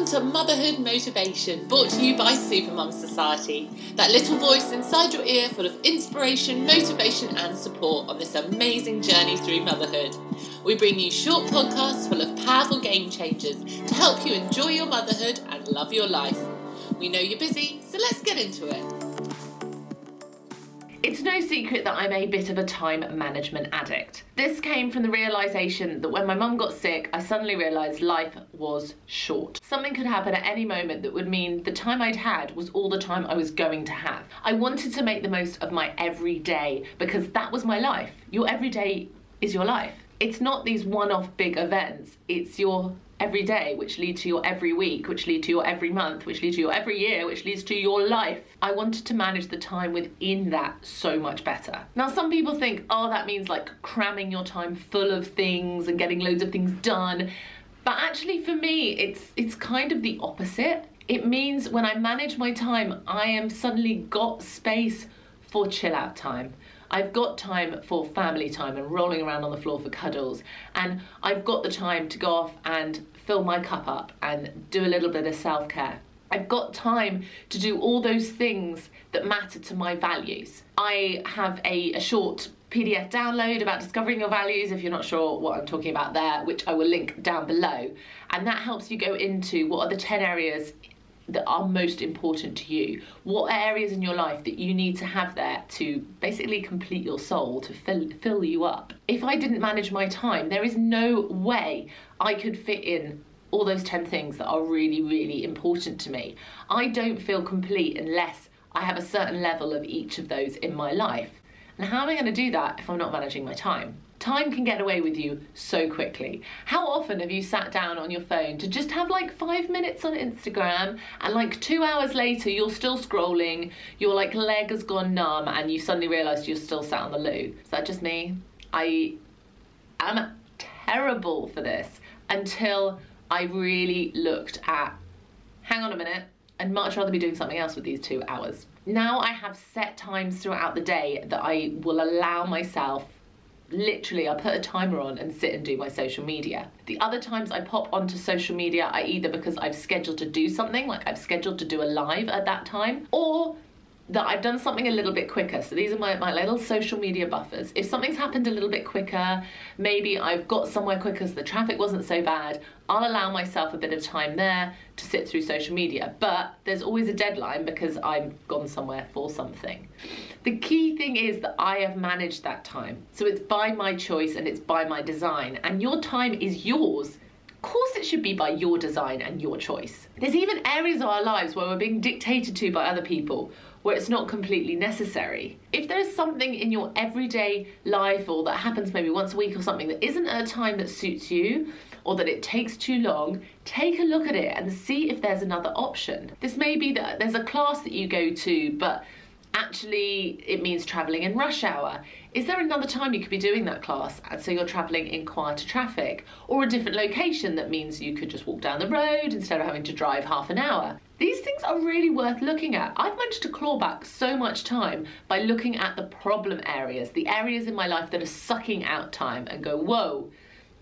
Welcome to Motherhood Motivation, brought to you by Supermum Society. That little voice inside your ear full of inspiration, motivation, and support on this amazing journey through motherhood. We bring you short podcasts full of powerful game changers to help you enjoy your motherhood and love your life. We know you're busy, so let's get into it. It's no secret that I'm a bit of a time management addict. This came from the realization that when my mum got sick, I suddenly realized life was short. Something could happen at any moment that would mean the time I'd had was all the time I was going to have. I wanted to make the most of my everyday because that was my life. Your everyday is your life. It's not these one off big events, it's your every day, which lead to your every week, which lead to your every month, which lead to your every year, which leads to your life. I wanted to manage the time within that so much better. Now, some people think, oh, that means like cramming your time full of things and getting loads of things done. But actually, for me, it's it's kind of the opposite. It means when I manage my time, I am suddenly got space for chill out time. I've got time for family time and rolling around on the floor for cuddles. And I've got the time to go off and fill my cup up and do a little bit of self care. I've got time to do all those things that matter to my values. I have a, a short PDF download about discovering your values if you're not sure what I'm talking about there, which I will link down below. And that helps you go into what are the 10 areas that are most important to you? What areas in your life that you need to have there to basically complete your soul, to fill, fill you up? If I didn't manage my time, there is no way I could fit in all those 10 things that are really, really important to me. I don't feel complete unless I have a certain level of each of those in my life. And how am I going to do that if I'm not managing my time? Time can get away with you so quickly. How often have you sat down on your phone to just have like five minutes on Instagram and like two hours later you're still scrolling, your like leg has gone numb and you suddenly realised you're still sat on the loo? Is that just me? I am terrible for this until I really looked at, hang on a minute, I'd much rather be doing something else with these two hours. Now I have set times throughout the day that I will allow myself literally I put a timer on and sit and do my social media. The other times I pop onto social media, I either because I've scheduled to do something, like I've scheduled to do a live at that time, or that I've done something a little bit quicker. So these are my, my little social media buffers. If something's happened a little bit quicker, maybe I've got somewhere quicker so the traffic wasn't so bad, I'll allow myself a bit of time there to sit through social media. But there's always a deadline because I've gone somewhere for something. The key thing is that I have managed that time. So it's by my choice and it's by my design. And your time is yours. Of course, it should be by your design and your choice. There's even areas of our lives where we're being dictated to by other people where it's not completely necessary. If there's something in your everyday life or that happens maybe once a week or something that isn't at a time that suits you, or that it takes too long, take a look at it and see if there's another option. This may be that there's a class that you go to, but actually it means travelling in rush hour. Is there another time you could be doing that class and so you're travelling in quieter traffic? Or a different location that means you could just walk down the road instead of having to drive half an hour? These things are really worth looking at. I've managed to claw back so much time by looking at the problem areas, the areas in my life that are sucking out time, and go, whoa,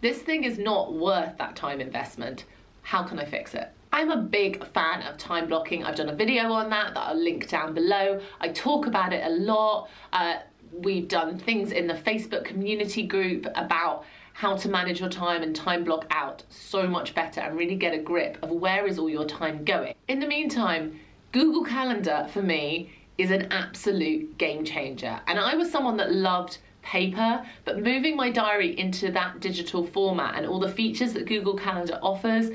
this thing is not worth that time investment. How can I fix it? I'm a big fan of time blocking. I've done a video on that that I'll link down below. I talk about it a lot. Uh, we've done things in the Facebook community group about how to manage your time and time block out so much better and really get a grip of where is all your time going. In the meantime, Google Calendar for me is an absolute game changer. And I was someone that loved paper, but moving my diary into that digital format and all the features that Google Calendar offers,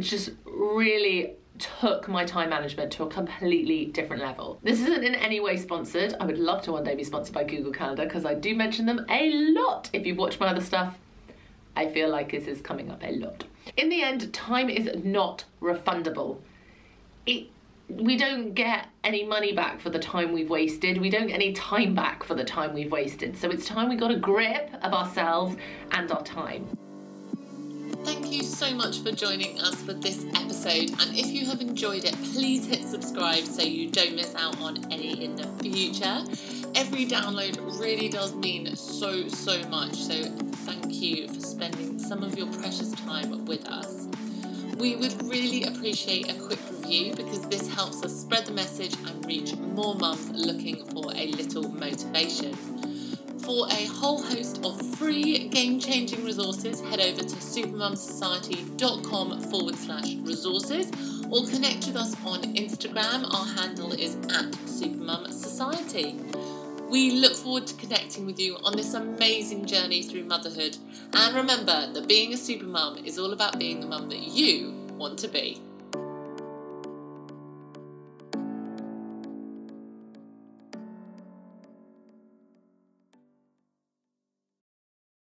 just really took my time management to a completely different level. This isn't in any way sponsored. I would love to one day be sponsored by Google Calendar because I do mention them a lot. If you've watched my other stuff, I feel like this is coming up a lot. In the end, time is not refundable. It we don't get any money back for the time we've wasted. We don't get any time back for the time we've wasted. So it's time we got a grip of ourselves and our time. Thank you so much for joining us for this episode. And if you have enjoyed it, please hit subscribe so you don't miss out on any in the future. Every download really does mean so, so much. So thank you for spending some of your precious time with us. We would really appreciate a quick review because this helps us spread the message and reach more mums looking for a little motivation. For a whole host of free game changing resources, head over to supermumsociety.com forward slash resources or connect with us on Instagram. Our handle is at supermumsociety. We look forward to connecting with you on this amazing journey through motherhood. And remember that being a supermum is all about being the mum that you want to be.